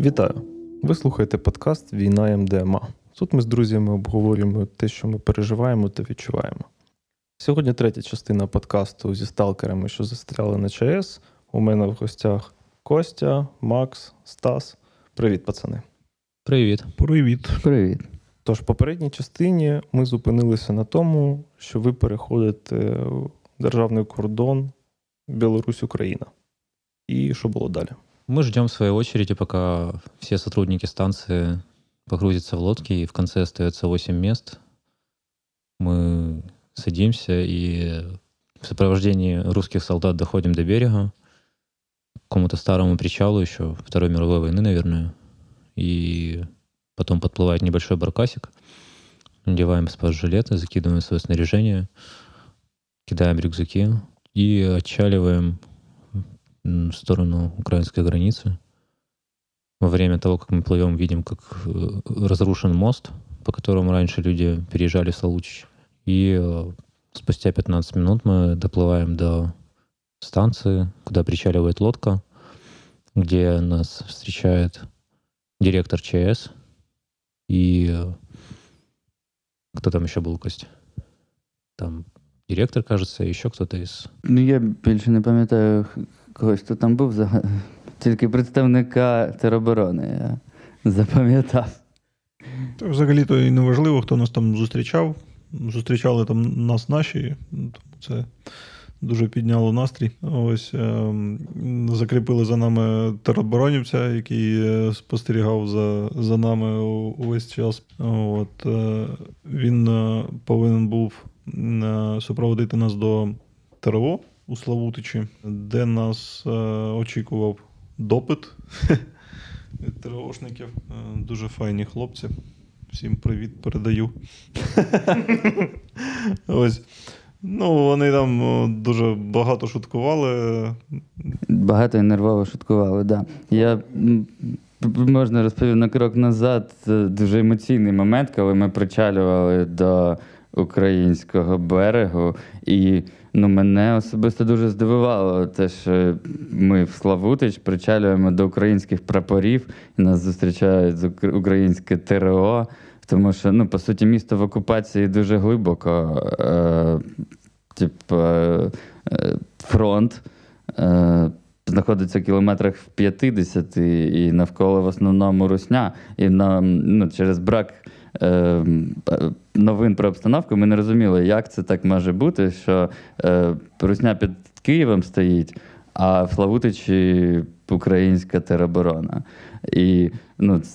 Вітаю! Ви слухаєте подкаст Війна МДМА. Тут ми з друзями обговорюємо те, що ми переживаємо та відчуваємо. Сьогодні третя частина подкасту зі сталкерами, що застряли на ЧАЕС. У мене в гостях Костя, Макс, Стас. Привіт, пацани. Привіт. Привіт. Привіт. Тож, в попередній частині ми зупинилися на тому, що ви переходите державний кордон Білорусь-Україна. І що було далі? Мы ждем своей очереди, пока все сотрудники станции погрузятся в лодки, и в конце остается 8 мест. Мы садимся и в сопровождении русских солдат доходим до берега, к какому-то старому причалу еще Второй мировой войны, наверное. И потом подплывает небольшой баркасик, надеваем спас-жилеты, закидываем свое снаряжение, кидаем рюкзаки и отчаливаем в сторону украинской границы. Во время того, как мы плывем, видим, как э, разрушен мост, по которому раньше люди переезжали в Славутич. И э, спустя 15 минут мы доплываем до станции, куда причаливает лодка, где нас встречает директор ЧС и э, кто там еще был, Костя? Там директор, кажется, еще кто-то из... Ну, я більше не пам'ятаю когось, хто там був, тільки представника тероборони я запам'ятав. Та взагалі-то і не важливо, хто нас там зустрічав. Зустрічали там нас наші, тому це дуже підняло настрій. Ось ем, закріпили за нами тероборонівця, який е, спостерігав за, за нами увесь час. От, е, він е, повинен був супроводити нас до ТРО у Славутичі, де нас очікував допит від ТРОшників. Дуже файні хлопці. Всім привіт передаю. Ось. Ну, вони там дуже багато шуткували. Багато і нервово шуткували, да. Я можна розповів на крок назад. Це дуже емоційний момент, коли ми причалювали до українського берегу. І ну, мене особисто дуже здивувало те, що ми в Славутич причалюємо до українських прапорів, і нас зустрічають українське ТРО. Тому що, ну, по суті, місто в окупації дуже глибоко. Е, типу, е, фронт е, знаходиться в кілометрах в 50 і навколо в основному русня. І нам ну, через брак е, новин про обстановку ми не розуміли, як це так може бути, що е, русня під Києвом стоїть, а в Славутичі українська тероборона. І ну, з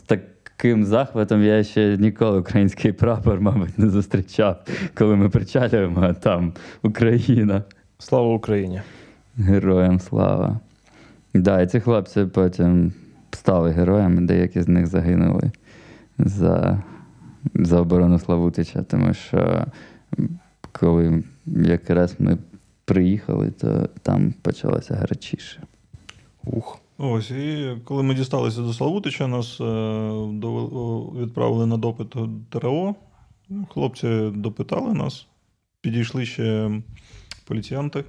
таким захватом я ще ніколи український прапор, мабуть, не зустрічав, коли ми причалюємо, а там Україна. Слава Україні! Героям слава. Да, і ці хлопці потім стали героями, деякі з них загинули за, за оборону Славутича, тому що коли якраз ми приїхали, то там почалося гарячіше. Ух. Ось, і коли ми дісталися до Славутича, нас е, відправили на допит ТРО. Хлопці допитали нас. Підійшли ще поліціянти е,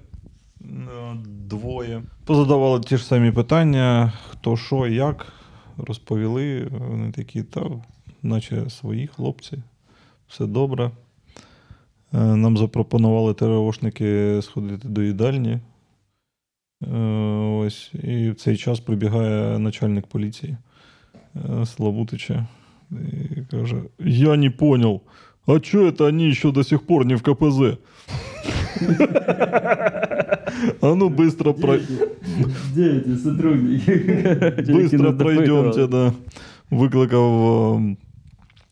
двоє. Позадавали ті ж самі питання: хто що, як. Розповіли. Вони такі, та, наче свої хлопці, все добре. Е, Нам запропонували ТРОшники сходити до їдальні. Е, Ось, і в цей час прибігає начальник поліції е, Славутича і каже: Я не понял, а чого это они еще до сих пор не в КПЗ? А ну быстро про... Дети, сотрудники. Быстро пройдемте, да. Викликав е,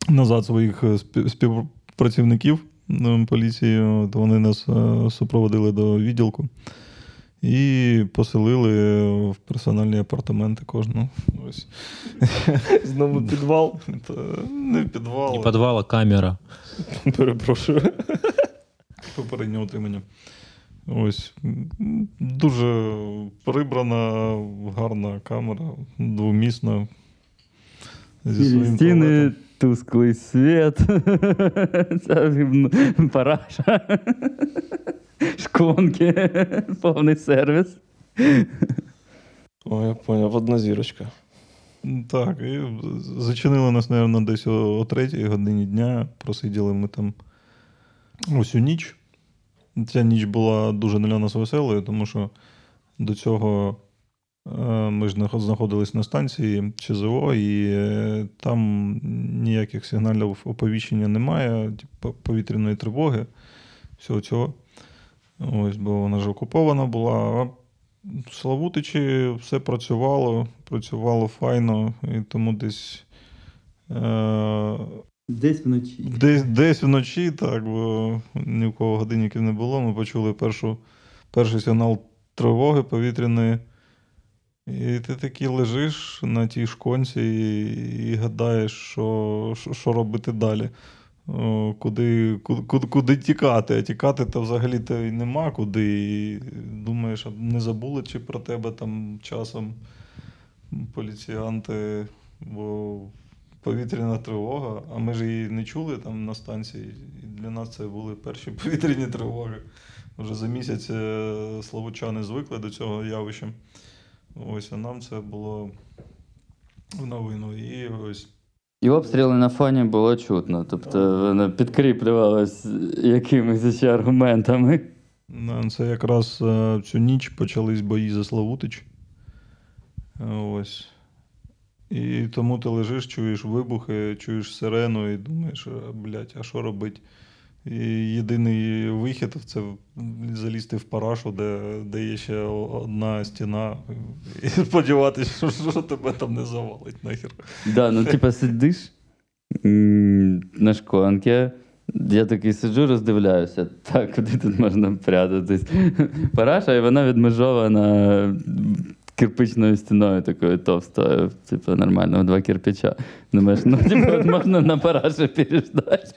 назад своїх е, спів- співпрацівників е, поліції. От вони нас е, супроводили до відділку і поселили в персональні апартаменти кожного. Ось. Знову підвал. Та Не підвал. Не подвал, а камера. Перепрошую. попереднього отримання. Ось. Дуже прибрана, гарна камера, двомісна. Зі своїм Стіни туалетом. тусклий світ. Це ну, параша. Шконки, повний сервіс. О, я поняв, одна зірочка. Так, і зачинили нас, мабуть, десь о, о третій годині дня. Просиділи ми там усю ніч. Ця ніч була дуже для нас веселою, тому що до цього е, ми ж знаходились на станції ЧЗО, і е, там ніяких сигналів оповіщення немає, повітряної тривоги, всього цього. Ось, бо вона ж окупована була. А в Славутичі все працювало, працювало файно, і тому десь. Е- Десь вночі. Десь, десь вночі, так, бо ні в кого годинників не було. Ми почули першу, перший сигнал тривоги повітряної. І ти такий лежиш на тій шконці і, і гадаєш, що, що, що робити далі. Куди, куди, куди тікати? А тікати то взагалі то й нема куди. І думаєш, не забули чи про тебе там часом поліціянти, бо повітряна тривога, а ми ж її не чули там на станції. І для нас це були перші повітряні тривоги. Вже за місяць е, славучани звикли до цього явища. Ось, а нам це було в новину. І ось І обстріли на фоні було чутно. Тобто воно підкріплювалось якимись ще аргументами. е, це якраз е, цю ніч почались бої за Славутич. Ось. І тому ти лежиш, чуєш вибухи, чуєш сирену і думаєш, «А, блядь, а що робити? Єдиний вихід це залізти в парашу, де, де є ще одна стіна, і сподіватися, що, що тебе там не завалить нахер. Да, ну типа сидиш на шконці. Я такий сиджу, роздивляюся. Так, куди тут можна прятатись? Параша, і вона відмежована кирпичною стіною такою товстою. Типу, нормально, два кирпича. Думаєш, ну, типу, можна на параші переждати.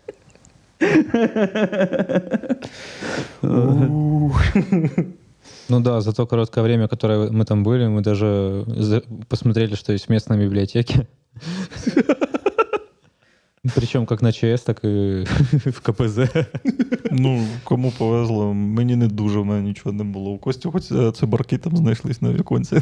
Ну да, за то короткое время, которое мы там были, мы даже посмотрели, что есть в местной библиотеке. Причем как на ЧС, так и в КПЗ. Ну, кому повезло, мені не дуже, в мене нічого не було. У Кості хоч е, цибарки там знайшлись на віконці.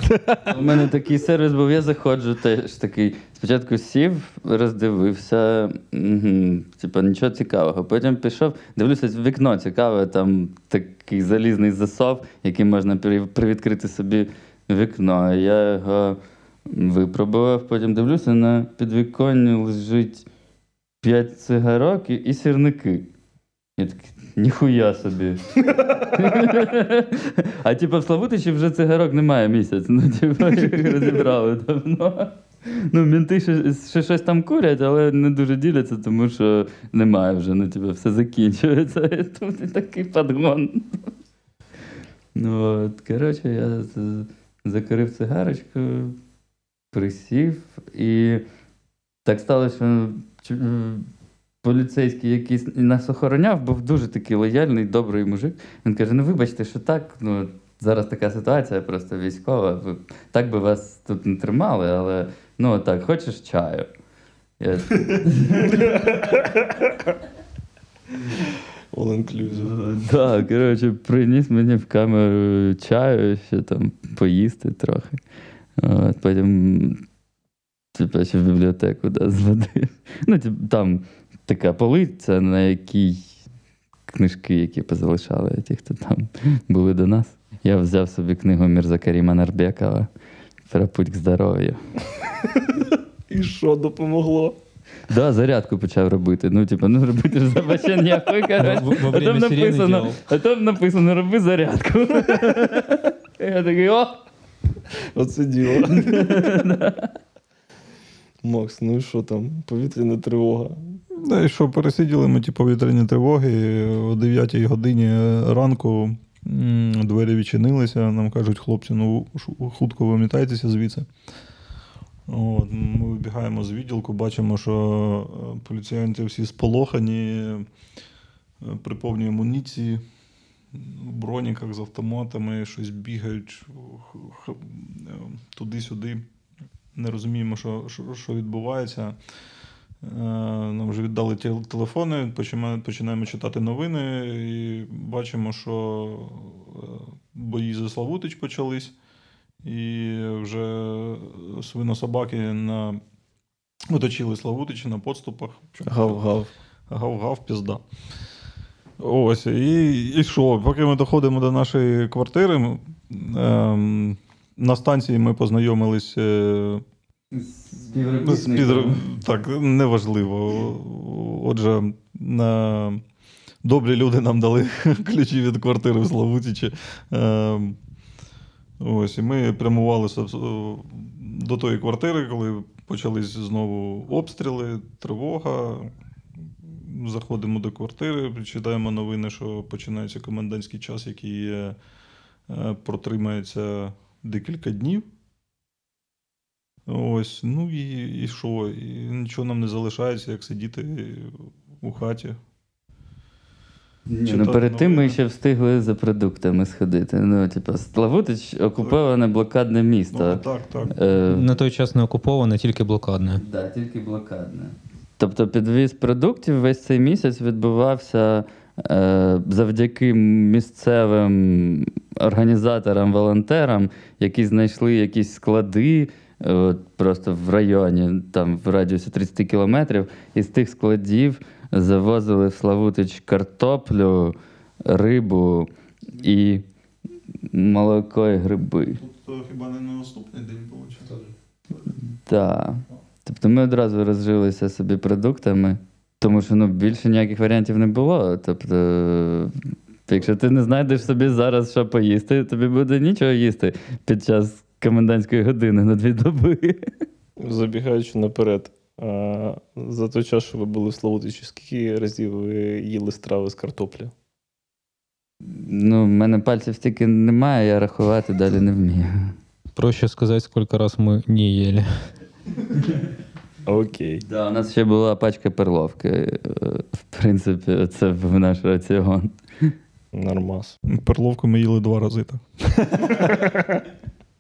У мене такий сервіс був, я заходжу, теж такий. Спочатку сів, роздивився, угу, типа нічого цікавого. Потім пішов, дивлюся, вікно цікаве, там такий залізний засов, яким можна привідкрити собі вікно. Я його випробував, потім дивлюся, на підвіконні лежить п'ять цигарок і, і сірники. Я такий, ніхуя собі. а типу в Славутичі вже цигарок немає місяць. Ну, типу, розібрали давно. Ну, мінти ще, ще щось там курять, але не дуже діляться, тому що немає вже. Ну, типу, все закінчується. Тут такий подгон. Ну, от, коротше, я з- закурив цигарочку, присів, і так сталося, що поліцейський, який нас охороняв, був дуже такий лояльний, добрий мужик. Він каже: ну вибачте, що так, ну зараз така ситуація, просто військова. Так би вас тут не тримали, але ну так, хочеш чаю? Я... All inclusive. Так, коротше, приніс мені в камеру чаю, ще там поїсти трохи. От, потім типу, ще в бібліотеку да, зводив. Ну, тип, там така полиця, на якій книжки, які позалишали ті, хто там були до нас. Я взяв собі книгу Мірза Каріма Нарбекова про путь к здоров'ю. І що допомогло? Да, зарядку почав робити. Ну, типу, ну робити ж вообще ніякої, А там написано, а там написано, роби зарядку. Я такий, о! Оце діло. Макс, ну і що там? Повітряна тривога. Да, і що, пересиділи ми ті повітряні тривоги. О 9 годині ранку двері відчинилися. Нам кажуть, хлопці, ну хутко вимітайтеся звідси. От, ми вибігаємо з відділку, бачимо, що е, поліціянти всі сполохані, е, при повній амуніції, в броніках з автоматами, щось бігають е, туди-сюди. Не розуміємо, що, що, що відбувається. Е, нам вже віддали телефони, починаємо, читати новини і бачимо, що е, бої за Славутич почались, і вже свинособаки на... оточили Славутич на подступах. Гав-гав. Гав-гав, пізда. Ось, і, і що? Поки ми доходимо до нашої квартири, ем, на станції ми познайомились. Е, з підр- Так, неважливо. Отже, на... добрі люди нам дали ключі від квартири в Славутичі. Ем, Ось, і ми прямували до тої квартири, коли почались знову обстріли, тривога. Заходимо до квартири, читаємо новини, що починається комендантський час, який е, е, протримається декілька днів. Ось, ну і, і що? І нічого нам не залишається, як сидіти у хаті. Ні, ну перед тим ми ще встигли за продуктами сходити. Ну, типу, Славутич окуповане блокадне місто. Ну, так, так. Е, На той час не окуповане, тільки блокадне. Да, тільки блокадне. Тобто підвіз продуктів весь цей місяць відбувався завдяки місцевим організаторам, волонтерам, які знайшли якісь склади е, от, просто в районі, там в радіусі 30 кілометрів, і з тих складів завозили в Славутич картоплю, рибу і молоко і гриби. Тут хіба не на наступний день виходить? Так. Тобто ми одразу розжилися собі продуктами, тому що ну, більше ніяких варіантів не було. Тобто, якщо ти не знайдеш собі зараз, що поїсти, тобі буде нічого їсти під час комендантської години на дві доби. Забігаючи наперед, а, за той час, що ви були в Славутичі, скільки разів ви їли страви з картоплі? Ну, в мене пальців стільки немає, я рахувати далі не вмію. Проще сказать, сколько раз мы не ели. Окей. Да, у нас ще була пачка перловки. Е, В принципі, це був наш раціон. Нормас. Перловку ми їли два рази. Так.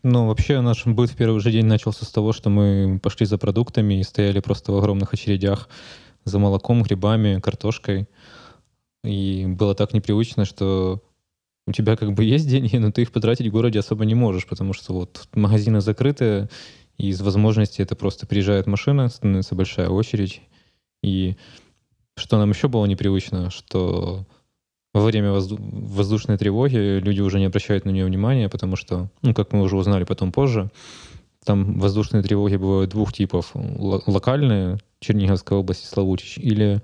Ну, вообще наш быт в первый же день начался с того, что мы пошли за продуктами и стояли просто в огромных очередях за молоком, грибами, картошкой. И было так непривычно, что у тебя как бы есть деньги, но ты их потратить в городе особо не можешь, потому что вот магазины закрыты, из возможности это просто приезжает машина, становится большая очередь. И что нам еще было непривычно, что во время возду- воздушной тревоги люди уже не обращают на нее внимания, потому что, ну, как мы уже узнали потом позже, там воздушные тревоги бывают двух типов. Л- локальные, Черниговская область и Славутич, или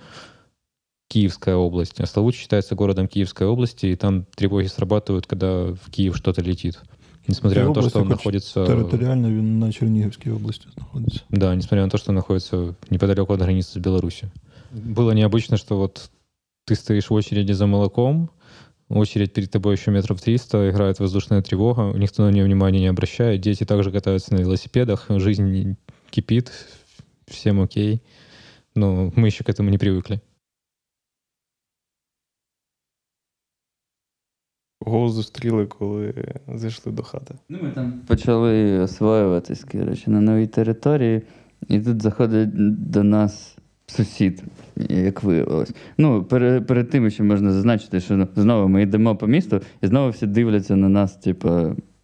Киевская область. А Славутич считается городом Киевской области, и там тревоги срабатывают, когда в Киев что-то летит Несмотря Киев на то, область, что он хоч находится... Територіально він на Чернігівській області знаходиться. Да, несмотря на то, что он находится неподалеку от границы с Беларусью. Было необычно, что вот ты стоишь в очереди за молоком, очередь перед тобой еще метров 300, играет воздушная тревога, никто на нее внимания не обращает, дети также катаются на велосипедах, жизнь не- кипит, всем окей. Но мы еще к этому не привыкли. Кого зустріли, коли зайшли до хати? Ну, ми там почали освоюватись, коротше, на новій території, і тут заходить до нас сусід, як виявилось. Ну, перед, перед тим ще можна зазначити, що ну, знову ми йдемо по місту, і знову всі дивляться на нас, типу,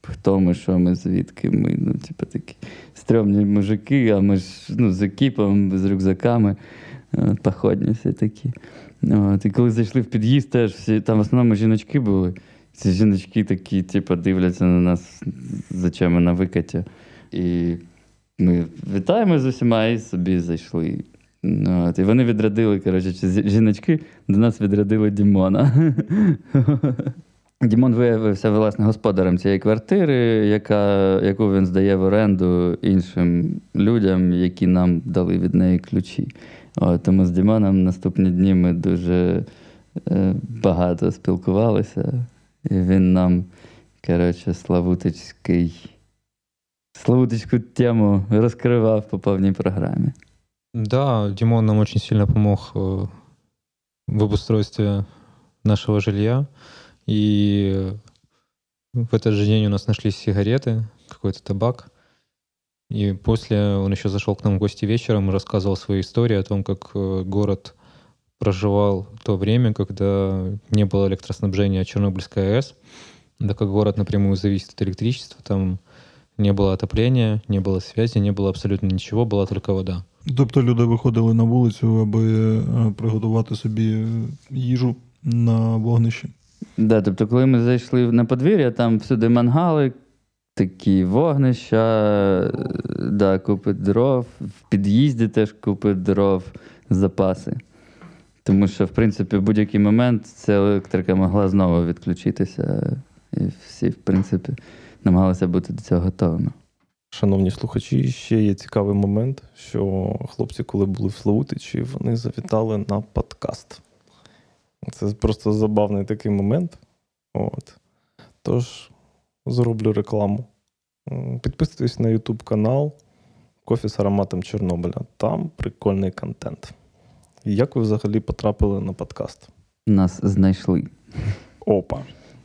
хто ми, що ми, звідки ми. Ну, типу, такі стрьомні мужики, а ми ж ну, з екіпом, з рюкзаками, е, походні всі такі. От, і коли зайшли в під'їзд, теж всі, там в основному жіночки були. Ці жіночки такі, типу, дивляться на нас, зачем ми на викаті. І ми вітаємо з усіма і собі зайшли. Ну, От, і вони відрядили, коротше, жіночки до нас відрядили Дімона. Дімон виявився власне господарем цієї квартири, яка, яку він здає в оренду іншим людям, які нам дали від неї ключі. От, тому з Дімоном наступні дні ми дуже е, багато спілкувалися. І він нам, коротше, славутицький, славутицьку тему розкривав по повній програмі. Да, Димон нам очень сильно помог э, в обустройстве нашего жилья. И в этот же день у нас нашлись сигареты, какой-то табак. И после он еще зашел к нам в гости вечером и рассказывал свои истории о том, как э, город проживал то время, когда не было электроснабжения Чернобыльской АЭС, так как город напрямую зависит от электричества, там не было отопления, не было связи, не было абсолютно ничего, была только вода. Тобто люди виходили на вулицю, аби е, приготувати собі їжу на вогнищі. Да, тобто, коли ми зайшли на подвір'я, там всюди мангали, такі вогнища, е, да, купи дров, в під'їзді теж купи дров, запаси. Тому що, в принципі, в будь-який момент ця електрика могла знову відключитися, і всі, в принципі, намагалися бути до цього готовими. Шановні слухачі, ще є цікавий момент, що хлопці, коли були в Славутичі, вони завітали на подкаст. Це просто забавний такий момент. От. Тож зроблю рекламу. Підписуйтесь на YouTube канал Кофі з ароматом Чорнобиля. Там прикольний контент. Як ви взагалі потрапили на подкаст? Нас знайшли. Опа.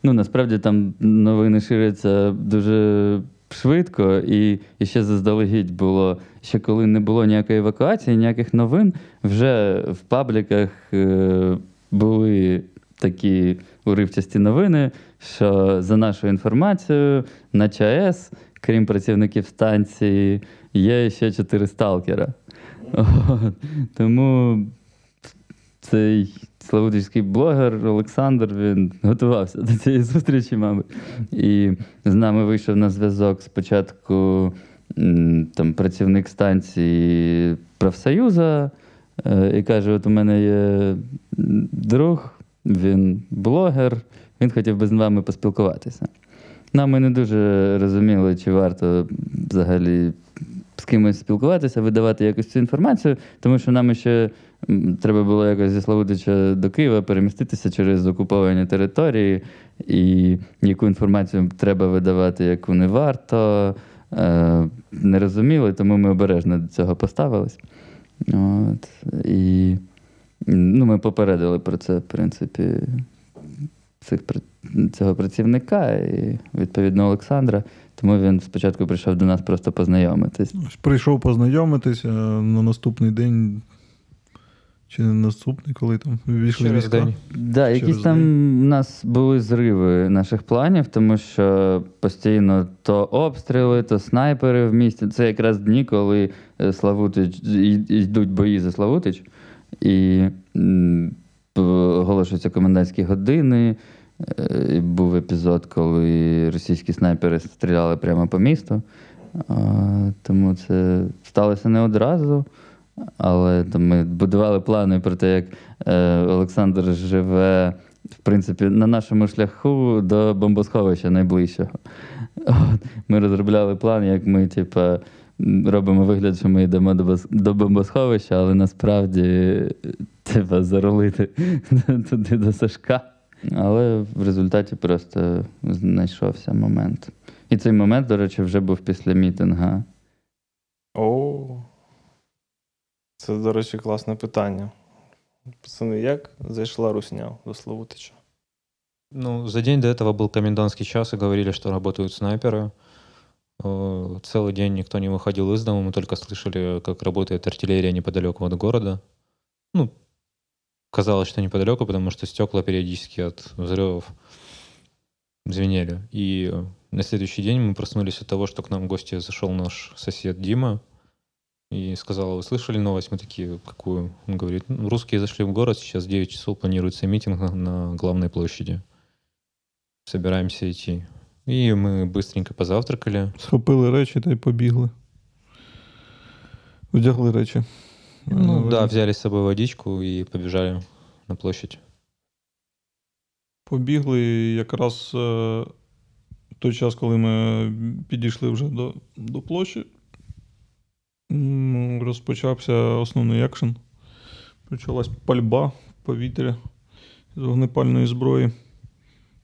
Ну, насправді там новини ширяться дуже швидко, і, і ще заздалегідь було, ще коли не було ніякої евакуації, ніяких новин, вже в пабліках е, були такі уривчасті новини, що за нашою інформацією на ЧАЕС, крім працівників станції, є ще чотири сталкера. От. Тому цей славутичський блогер Олександр він готувався до цієї зустрічі, мабуть. І з нами вийшов на зв'язок спочатку там, працівник станції профсоюза е, і каже: от у мене є друг, він блогер, він хотів би з вами поспілкуватися. Нам ми не дуже розуміли, чи варто взагалі з кимось спілкуватися, видавати якось цю інформацію, тому що нам ще треба було якось зі Славутича до Києва переміститися через окуповані території, і яку інформацію треба видавати, яку не варто. Е, не розуміли, тому ми обережно до цього поставились. От, і ну, ми попередили про це, в принципі, цих, цього працівника і, відповідно, Олександра. Тому він спочатку прийшов до нас просто познайомитись. Прийшов познайомитися на наступний день. Чи не наступний, коли там війшли Через війська? день. Да, якісь Через там у нас були зриви наших планів, тому що постійно то обстріли, то снайпери в місті. Це якраз дні, коли е, Славутич йдуть бої за Славутич, і оголошуються комендантські години. Е, і Був епізод, коли російські снайпери стріляли прямо по місту. Тому це сталося не одразу. Але там ми будували плани про те, як е, Олександр живе, в принципі, на нашому шляху до бомбосховища найближчого. От, ми розробляли план, як ми, типа, робимо вигляд, що ми йдемо до, до бомбосховища, але насправді, типа, зарулити туди до Сашка. Але в результаті просто знайшовся момент. І цей момент, до речі, вже був після мітинга. О. Це, до речі, класне питання. Пацани, як зайшла русня до Славутича? Ну, за день до этого был комендантский час, и говорили, что работают снайперы. Э, Целый день никто не выходил из дома, мы только слышали, как работает артиллерия неподалеку от города. Ну, казалось, что неподалеку, потому что стекла периодически от взрывов звенели. И на следующий день мы проснулись от того, что к нам в гости зашел наш сосед Дима и сказал, вы слышали новость? Мы такие, какую? Он говорит, «Ну, русские зашли в город, сейчас в 9 часов планируется митинг на- на главной площади. Собираемся идти. И мы быстренько позавтракали. Схопили речі та й побігли. Вдягли речі. Ну Е, да, взяли с собой водичку и побежали на площадь. Побігли і якраз е, в той час, коли ми підійшли вже до, до площі, м, розпочався основний екшен. Почалась пальба в повітря з вогнепальної зброї.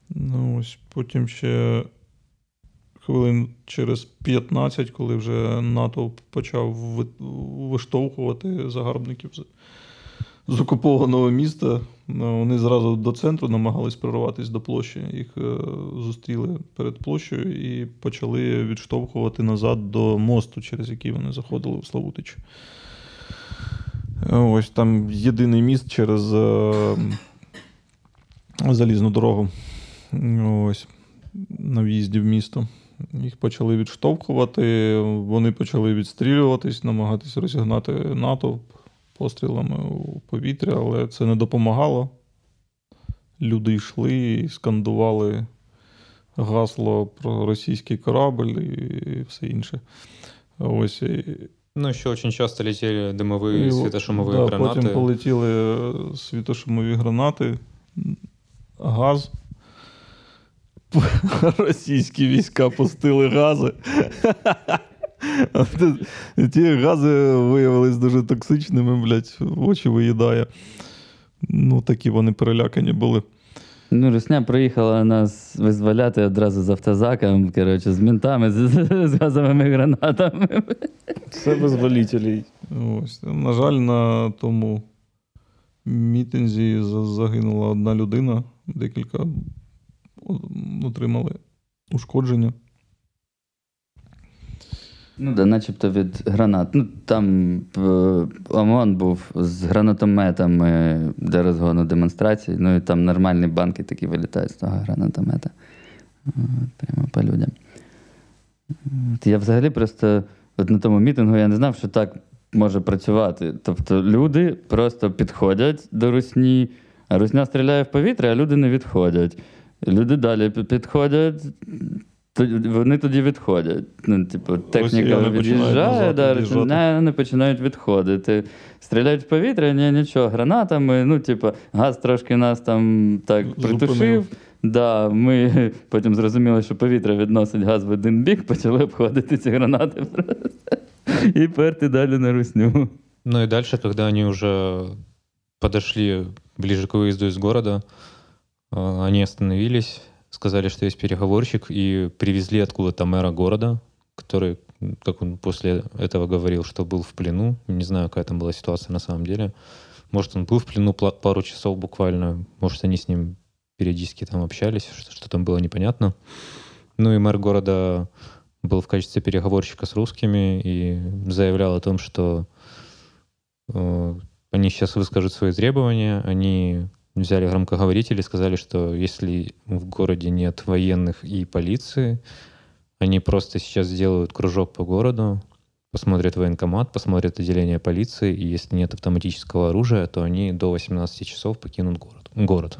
Ну, ось потім ще хвилин через 15, коли вже НАТО почав виштовхувати загарбників з, окупованого міста. Ну, Вони зразу до центру намагались прорватися до площі. Їх е, зустріли перед площею і почали відштовхувати назад до мосту, через який вони заходили в Славутич. Ось там єдиний міст через е, залізну дорогу. Ось на в'їзді в місто. Їх почали відштовхувати, вони почали відстрілюватись, намагатися розігнати натовп пострілами у повітря, але це не допомагало. Люди йшли і скандували гасло про російський корабль і все інше. Ось. і- Ну, еще очень часто летели дымовые, і, светошумовые да, гранаты. Потім полетіли е, світошумові гранати, газ. Російські війська пустили гази. Ті гази виявились дуже токсичними, блядь, очі виїдає. Ну, такі вони перелякані були. Ну, Русня приїхала нас визволяти одразу з автозаком, коротше, з ментами, з, з газовими гранатами. Це визволителі. Ось. На жаль, на тому мітинзі загинула одна людина, декілька отримали ушкодження. Ну, да, начебто від гранат. Ну, там е, ОМОН був з гранатометами для розгону демонстрацій. Ну і там нормальні банки такі вилітають з того гранатомета. Прямо по людям. От Я взагалі просто от на тому мітингу я не знав, що так може працювати. Тобто люди просто підходять до русні, а русня стріляє в повітря, а люди не відходять. Люди далі підходять, вони тоді відходять. Ну, типу, техніка від'їжджає, да, від'їжджати. росіяни починають відходити. Стріляють в повітря, ні, нічого, гранатами. Ну, типу, газ трошки нас там так Зупинив. притушив. Да, ми потім зрозуміли, що повітря відносить газ в один бік, почали обходити ці гранати просто. і перти далі на русню. Ну и дальше, когда они уже подошли ближе к выезду из города, э, они остановились, сказали, что есть переговорщик, и привезли откуда-то мэра города, который, как он после этого говорил, что был в плену. Не знаю, какая там была ситуация на самом деле. Может, он был в плену пару часов буквально, может, они с ним периодически там общались, что, что там было непонятно. Ну и мэр города был в качестве переговорщика с русскими и заявлял о том, что э, они сейчас выскажут свои требования, они взяли громкоговорители и сказали, что если в городе нет военных и полиции, они просто сейчас сделают кружок по городу, посмотрят военкомат, посмотрят отделение полиции, и если нет автоматического оружия, то они до 18 часов покинут город. город.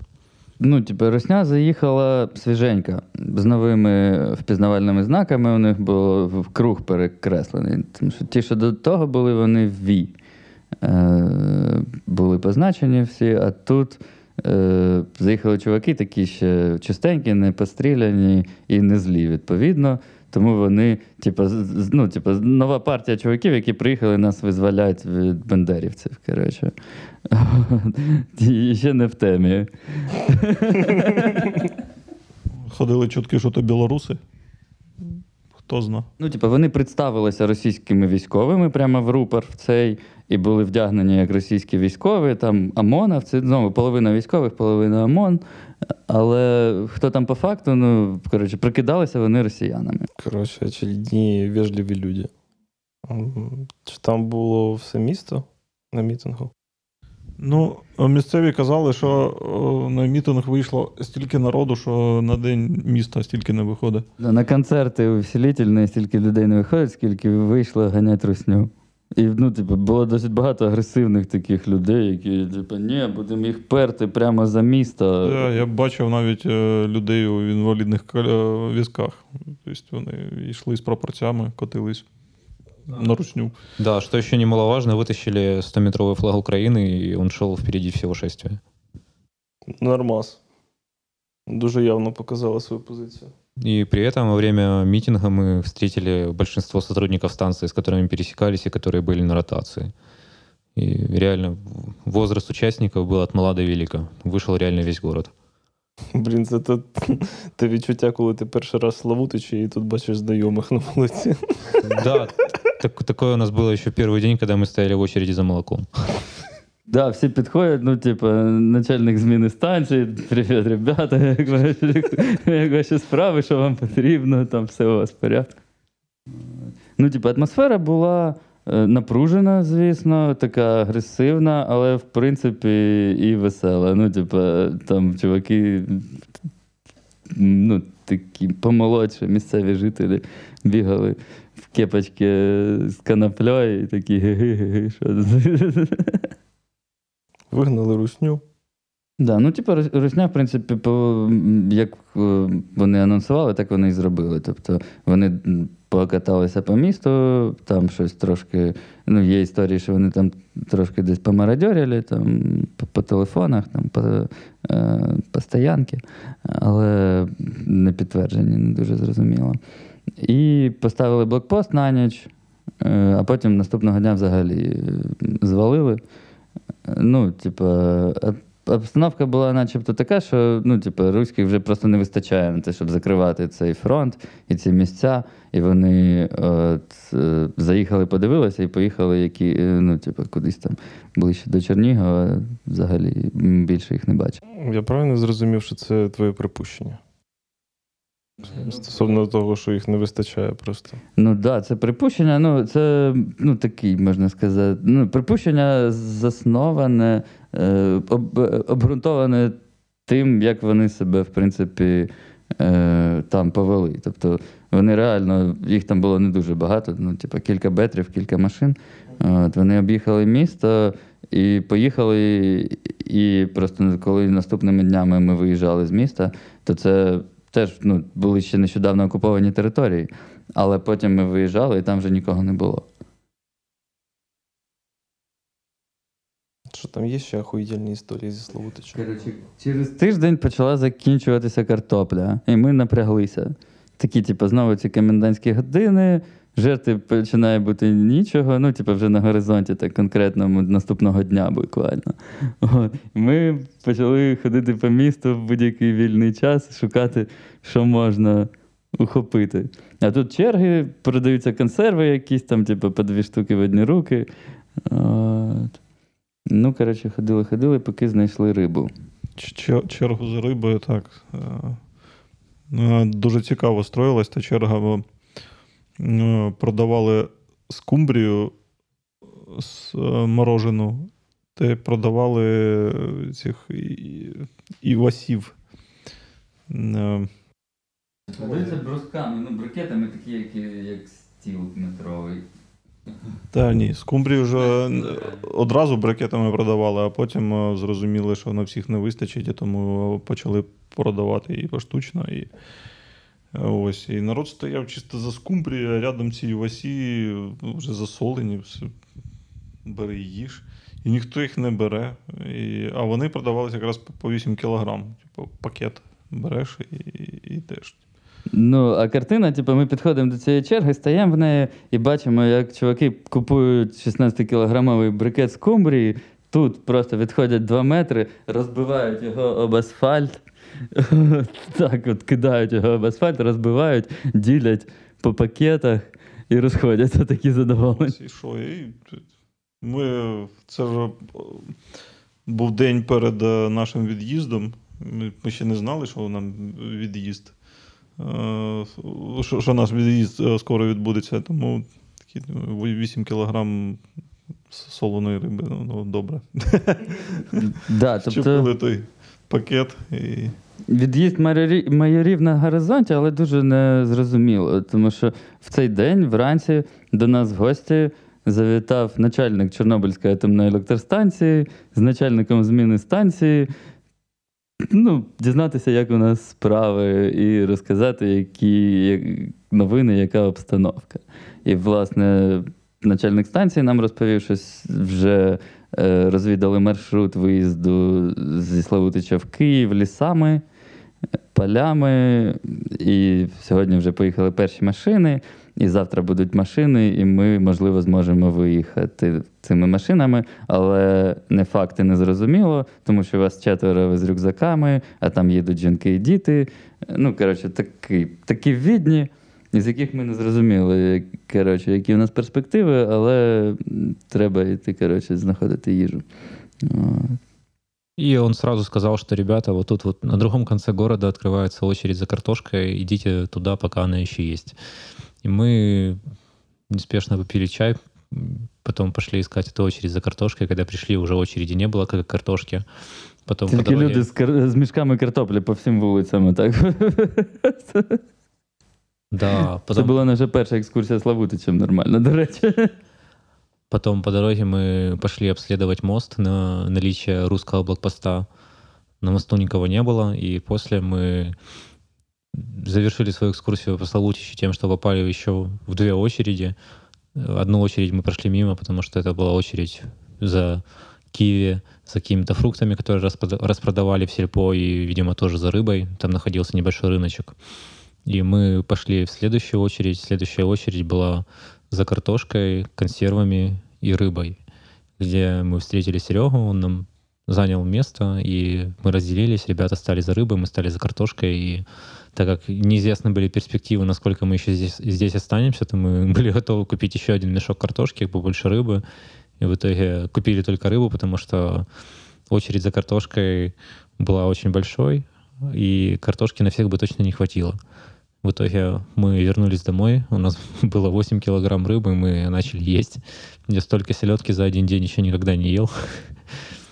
Ну, типу, Русня заїхала свіженька з новими впізнавальними знаками. У них було в круг перекреслений. Тому що ті, що до того були, вони в Ві. Е, були позначені всі, а тут е, заїхали чуваки, такі ще чистенькі, не постріляні і не злі, відповідно. Тому вони, типу, ну, типу, нова партія чуваків, які приїхали нас визволяти від бандерівців. Коротше. І ще не в темі. Ходили чутки, що то білоруси. Хто зна. Ну, типу, вони представилися російськими військовими прямо в рупор в цей, і були вдягнені як російські військові, там ОМОНовці, знову половина військових, половина ОМОН. Але хто там по факту, ну, коротше, прикидалися вони росіянами. Коротше, очередні вежливі люди. Чи там було все місто на мітингу? Ну, місцеві казали, що на мітинг вийшло стільки народу, що на день міста стільки не виходить. На концерти увеселительні стільки людей не виходить, скільки вийшло ганять русню. І ну, типу, було досить багато агресивних таких людей, які, типу, ні, будемо їх перти прямо за місто. Я, я бачив навіть е, людей у інвалідних е, візках. Тобто вони йшли з прапорцями, котились на русню. Да, что еще немаловажно, вытащили 100-метровый флаг Украины, и он шел впереди всего шествия. Нормас. Дуже явно показала свою позицію. И при этом во время митинга мы встретили большинство сотрудников станции, с которыми пересекались и которые были на ротации. И реально возраст участников был от мала до велика. Вышел реально весь город. Блін, це те, те відчуття, коли ти перший раз в Славутичі і тут бачиш знайомих на вулиці. Да, так- такое у нас было еще первый день, когда мы стояли в очереди за молоком. Да, всі підходять, ну, типу, начальник зміни станції, привіт, ребята, як ваші, як ваші справи, що вам потрібно, там все у вас в порядку. Ну, типу, атмосфера була е, напружена, звісно, така агресивна, але в принципі і весела. Ну, типу, там чуваки, ну, такі помолодші місцеві жителі бігали в кепочки з коноплею і такі ге-ге-ге, що? Вигнали русню. Да, ну, типу, Русня, в принципі, по, як е, вони анонсували, так вони і зробили. Тобто вони покаталися по місту, там щось трошки. Ну, є історії, що вони там трошки десь помарадьорили, там, по, по телефонах, там, по, е, по стоянки, але не підтверджені, не дуже зрозуміло. І поставили блокпост на ніч, е, а потім наступного дня взагалі е, звалили. Ну, типу, об- обстановка була начебто така, що ну, типу, руських вже просто не вистачає на те, щоб закривати цей фронт і ці місця. І вони от, е, заїхали, подивилися і поїхали, які, е, ну, типу, кудись там ближче до Чернігова. Взагалі більше їх не бачив. Я правильно зрозумів, що це твоє припущення? Стосовно того, що їх не вистачає просто. Ну так, да, це припущення. Ну, це ну, такий, можна сказати. Ну, припущення засноване, обґрунтоване тим, як вони себе, в принципі, е, там повели. Тобто вони реально, їх там було не дуже багато, ну, типу, кілька бетрів, кілька машин. От, вони об'їхали місто і поїхали. І просто коли наступними днями ми виїжджали з міста, то це теж ну, були ще нещодавно окуповані території. Але потім ми виїжджали, і там вже нікого не було. Що там є ще охуєнні історії зі Славутичем? Коротше, через тиждень почала закінчуватися картопля, і ми напряглися. Такі, типу, знову ці комендантські години, жерти починає бути нічого. Ну, типу, вже на горизонті, так конкретно наступного дня буквально. От. Ми почали ходити по місту в будь-який вільний час, шукати, що можна ухопити. А тут черги, продаються консерви якісь там, типу, по дві штуки в одні руки. От. Ну, коротше, ходили, ходили, поки знайшли рибу. Чергу за рибою, так. е, е, Дуже цікаво строїлась та черга, бо е, продавали скумбрію з е, морожену, та й продавали цих і- івасів. Е, Продаються брусками, ну, брикетами такі, як, як стіл метровий. Та ні, скумбрію вже е, одразу брикетами продавали, а потім е, зрозуміли, що на всіх не вистачить, і тому почали продавати її поштучно. І, е, ось, і народ стояв чисто за скумбрію, а рядом ці васі ну, вже засолені, все, бери їж. І ніхто їх не бере. І, а вони продавалися якраз по по 8 кілограм. Типу, пакет береш і, і, і теж. Ну, а картина, типу, ми підходимо до цієї черги, стаємо в неї і бачимо, як чуваки купують 16-кілограмовий брикет скумбрії. Тут просто відходять 2 метри, розбивають його об асфальт. Так, от кидають його об асфальт, розбивають, ділять по пакетах і розходяться такі задоволені. Ми, це вже був день перед е, нашим від'їздом. Ми ще не знали, що нам від'їзд. Е, Що, наш від'їзд е, скоро відбудеться. Тому такі ну, 8 кілограм солоної риби. Ну, ну добре. Да, тобто... Чепили той пакет і. Від'їзд майорі- майорів на горизонті, але дуже незрозуміло, тому що в цей день вранці до нас в гості завітав начальник Чорнобильської атомної електростанції з начальником зміни станції. Ну, дізнатися, як у нас справи, і розказати, які як- новини, яка обстановка. І, власне, начальник станції нам розповів, що вже е, розвідали маршрут виїзду зі Славутича в Київ лісами, полями. І сьогодні вже поїхали перші машини, і завтра будуть машини, і ми, можливо, зможемо виїхати цими машинами, але не факти не зрозуміло, тому що у вас четверо ви з рюкзаками, а там їдуть жінки і діти. Ну, коротше, такі, такі відні, з яких ми не зрозуміли, коротше, які в нас перспективи, але треба йти, коротше, знаходити їжу. И он сразу сказал, что, ребята, вот тут вот на другом конце города открывается очередь за картошкой, идите туда, пока она еще есть. И мы неспешно попили чай, потом пошли искать эту очередь за картошкой. Когда пришли, уже очереди не было, как картошки. Потом по Тільки дороге- люди з, кар... з мішками картоплі по всім вулицям. Так. Да, Це потом, була наша перша екскурсія Славутичем, нормально, до речі. потом по дороге мы пошли обследовать мост на наличие русского блокпоста. На мосту никого не было, и после мы завершили свою экскурсию по Славутичу тем, что попали еще в две очереди. Одну очередь мы прошли мимо, потому что это была очередь за Киеве, за какими-то фруктами, которые распрода- распродавали в сельпо, и, видимо, тоже за рыбой. Там находился небольшой рыночек. И мы пошли в следующую очередь. Следующая очередь была за картошкой, консервами и рыбой, где мы встретили Серегу, он нам занял место, и мы разделились, ребята стали за рыбой, мы стали за картошкой, и так как неизвестны были перспективы, насколько мы еще здесь, здесь останемся, то мы были готовы купить еще один мешок картошки, побольше рыбы, и в итоге купили только рыбу, потому что очередь за картошкой была очень большой, и картошки на всех бы точно не хватило. В итоге мы вернулись домой, у нас было 8 килограмм рыбы, мы начали есть. Я столько селедки за один день еще никогда не ел.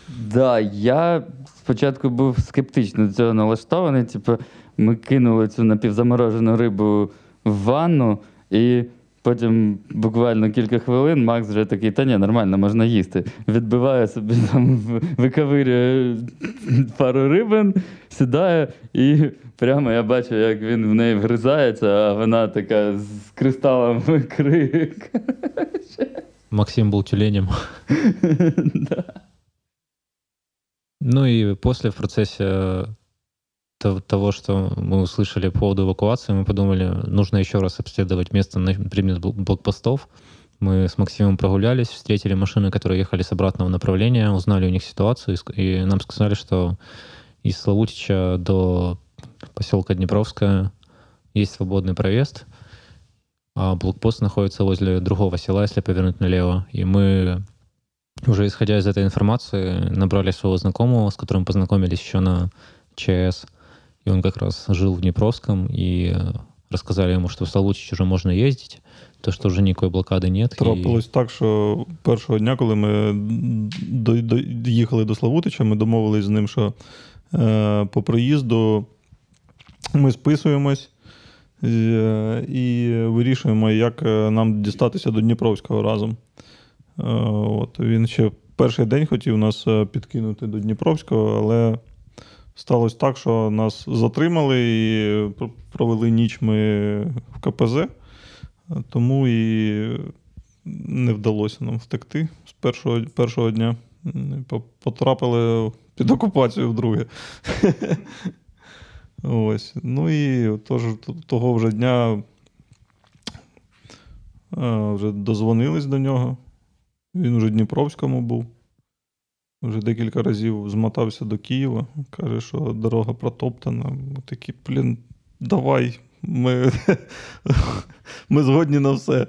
Да, я спочатку був скептично до цього налаштований. Типу, ми кинули цю напівзаморожену рибу в ванну, і потім буквально кілька хвилин Макс вже такий, та ні, нормально, можна їсти. Відбиває собі там, в- виковирює пару рибин, сідає, і прямо я бачу, як він в неї вгризається, а вона така з кристалом ікри. Максим был тюленем. Ну и после в процессе то- того, что мы услышали по поводу эвакуации, мы подумали, нужно еще раз обследовать место на предмет бл- блокпостов. Мы с Максимом прогулялись, встретили машины, которые ехали с обратного направления, узнали у них ситуацию, и нам сказали, что из Славутича до поселка Днепровская есть свободный проезд, а блокпост находится возле другого села, если повернуть налево. И мы, уже исходя из этой информации, набрали своего знакомого, с которым познакомились еще на ЧС. И он как раз жил в Днепровском, и рассказали ему, что в Славутич уже можно ездить, то, что уже никакой блокады нет. Трапилось так, що першого дня, коли ми до, до, їхали до Славутича, ми домовились з ним, що е, по приїзду ми списуємось е, і вирішуємо, як е, нам дістатися до Дніпровського разом. Е, от, він ще перший день хотів нас е, підкинути до Дніпровського, але сталося так, що нас затримали і провели ніч ми в КПЗ. Тому і не вдалося нам втекти з першого, першого дня. Потрапили під окупацію вдруге. Ось. Ну і тож, того вже дня вже дозвонились до нього. Він уже в Дніпровському був. Вже декілька разів змотався до Києва. Каже, що дорога протоптана. Ми такі, блін, давай. Ми, ми згодні на все.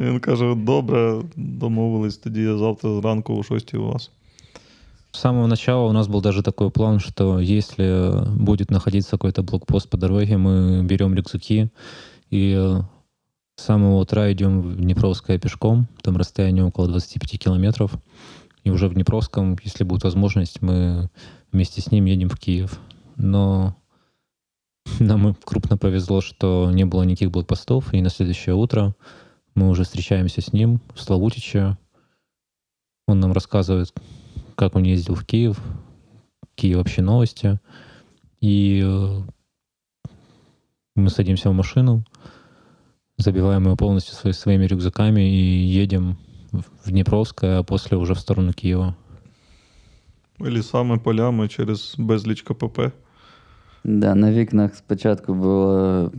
Він каже: добре, домовились, тоді я завтра зранку о 6 у вас. С самого начала у нас был даже такой план, что если будет находиться какой-то блокпост по дороге, мы берем рюкзаки и э, с самого утра идем в Днепровское пешком, там расстояние около 25 километров, И уже в Днепровском, если будет возможность, мы вместе с ним едем в Киев. Но нам крупно повезло, что не было никаких блокпостов, и на следующее утро мы уже встречаемся с ним в Славутиче. Он нам рассказывает, как он ездил в Киев, какие вообще новости. И э, мы садимся в машину, забиваем ее полностью свои- своими рюкзаками и едем в в а после уже в сторону Киева. Лісами, полями через безліч КПП. Да, на вікнах спочатку було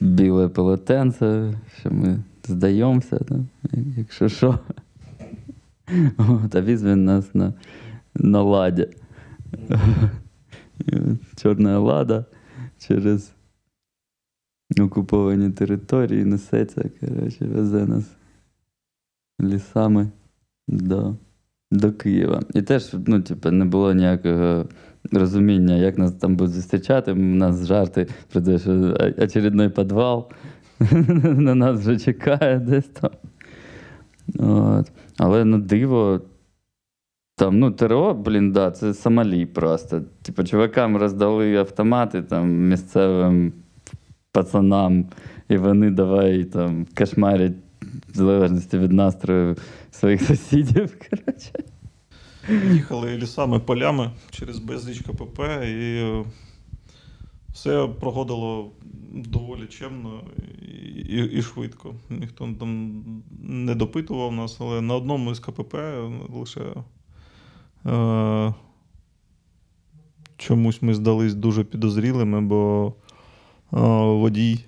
біле полотенце, що ми здаємося, там, якщо що. От, а віз він нас на, на ладі. Чорна лада через окуповані території несеться, коротше, везе нас лісами до до Києва. І теж, ну, типу, не було ніякого розуміння, як нас там будуть зустрічати. У нас жарти про те, що очередний підвал на нас вже чекає десь там. От. Але на диво. Там, ну, ТРО, блін, да, це Сомалі просто. Типу, чувакам роздали автомати там місцевим пацанам, і вони давай там кошмарять в залежності від настрою своїх сусідів. Коротше. Їхали лісами, полями через безліч КПП, і е, все проходило доволі чемно і, і, швидко. Ніхто там не допитував нас, але на одному із КПП лише е, чомусь ми здались дуже підозрілими, бо е, водій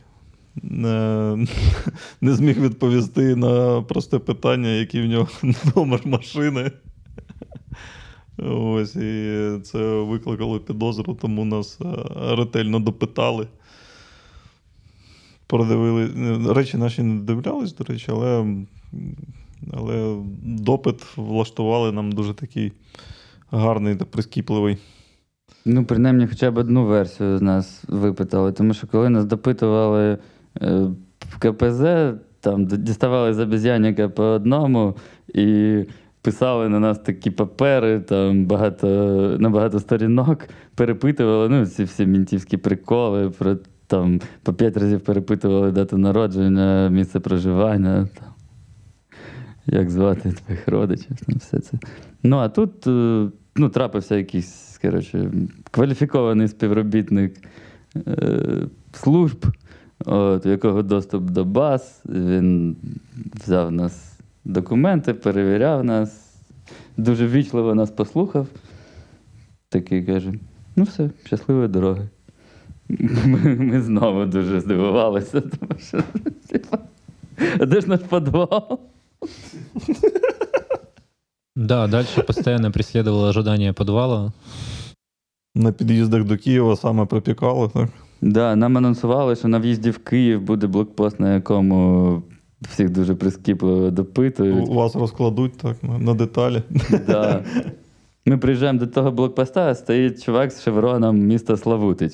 не, не зміг відповісти на просте питання, який в нього номер машини. Ось, і це викликало підозру, тому нас е, ретельно допитали. Продивили. е, Речі наші не дивлялись, до речі, але, але допит влаштували нам дуже такий гарний та прискіпливий. Ну, принаймні, хоча б одну версію з нас випитали. Тому що коли нас допитували в КПЗ, там діставали з обезьянника по одному і писали на нас такі папери, там багато, на багато сторінок, перепитували ну, ці всі мінтівські приколи, про, там, по п'ять разів перепитували дату народження, місце проживання. Там. Як звати твоїх родичів, там все це. Ну, а тут е, ну, трапився якийсь, коротше, кваліфікований співробітник е, служб, от, у якого доступ до баз. Він взяв нас документи, перевіряв нас, дуже ввічливо нас послухав. Такий каже: ну все, щасливої дороги. Ми, ми знову дуже здивувалися, тому що типа, а де ж наш підвал? Да, дальше постоянно преследовало ожидание подвала. На під'їздах до Києва саме припікало, так? Да, нам анонсували, що на в'їзді в Київ буде блокпост, на якому всіх дуже прискіпливо допитують. У Вас розкладуть так, на, на деталі. Да. Ми приїжджаємо до того блокпоста, а стоїть чувак з шевроном міста Славутич.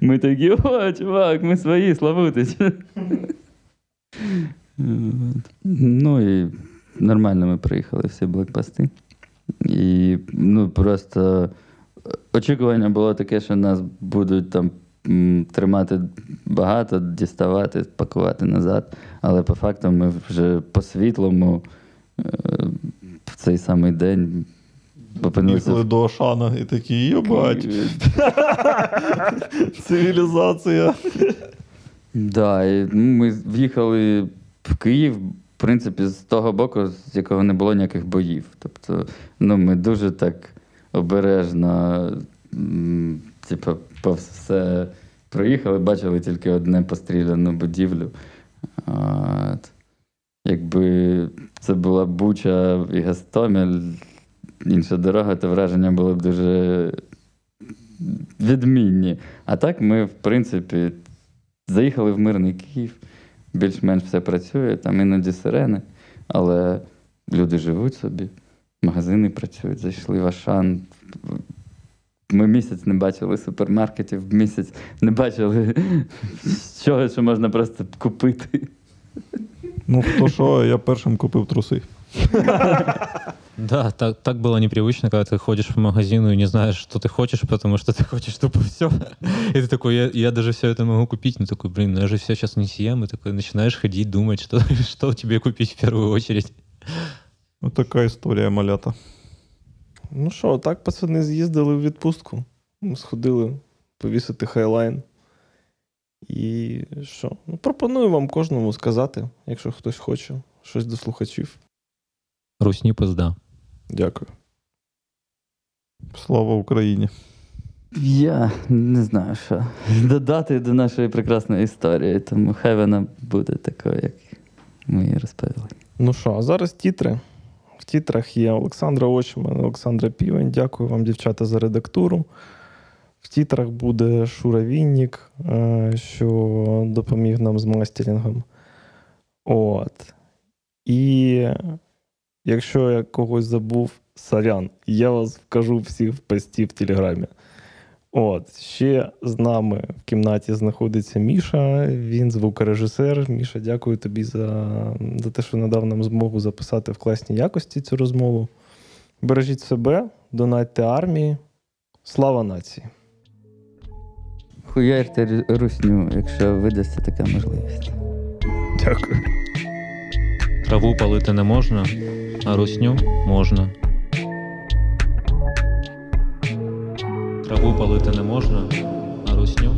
Ми такі, о, чувак, ми свої, Славутич. Ну і нормально ми приїхали всі блокпости. І ну, просто очікування було таке, що нас будуть там тримати багато, діставати, пакувати назад. Але по факту ми вже по світлому е, в цей самий день. Їхали до Ашана і такі, йобать, цивілізація. Да, і ну, ми в'їхали в Київ, в принципі, з того боку, з якого не було ніяких боїв. Тобто, ну, ми дуже так обережно, типу, повз все проїхали, бачили тільки одне постріляну будівлю. От. Якби це була Буча і Гастомель, інша дорога, то враження було б дуже відмінні. А так ми, в принципі, заїхали в мирний Київ, більш-менш все працює, там іноді сирени, але люди живуть собі, магазини працюють, зайшли в Ашан. Ми місяць не бачили супермаркетів, місяць не бачили чогось, що можна просто купити. Ну, хто що, я першим купив труси. Да, так, так было непривычно, когда ты ходишь по магазину и не знаешь, что ты хочешь, потому что ты хочешь тупо все. И ты такой, я, я даже все это могу купить, но такой, блин, ну я же все сейчас не съем, и такой начинаешь ходить, думать, что, что тебе купить в первую очередь. Ось така історія малята. Ну що, так пацани з'їздили в відпустку. Ми сходили повісити хайлайн. І що? Ну, пропоную вам кожному сказати, якщо хтось хоче, щось до слухачів. Русни пизда. Дякую. Слава Україні. Я не знаю, що додати до нашої прекрасної історії, тому хай вона буде такою, як ми її розповіли. Ну що, а зараз тітри. В тітрах є Олександра Очман, Олександра Півень. Дякую вам, дівчата, за редактуру. В тітрах буде Шура Віннік, е, що допоміг нам з мастерингом. От. І якщо я когось забув, сорян, я вас вкажу всіх в пості в Телеграмі. От, ще з нами в кімнаті знаходиться Міша, він звукорежисер. Міша, дякую тобі за, за те, що надав нам змогу записати в класній якості цю розмову. Бережіть себе, донатьте армії. Слава нації! Хуярте русню, якщо видасться така можливість. Дякую. Траву палити не можна, а русню можна. Траву палити не можна, а русню.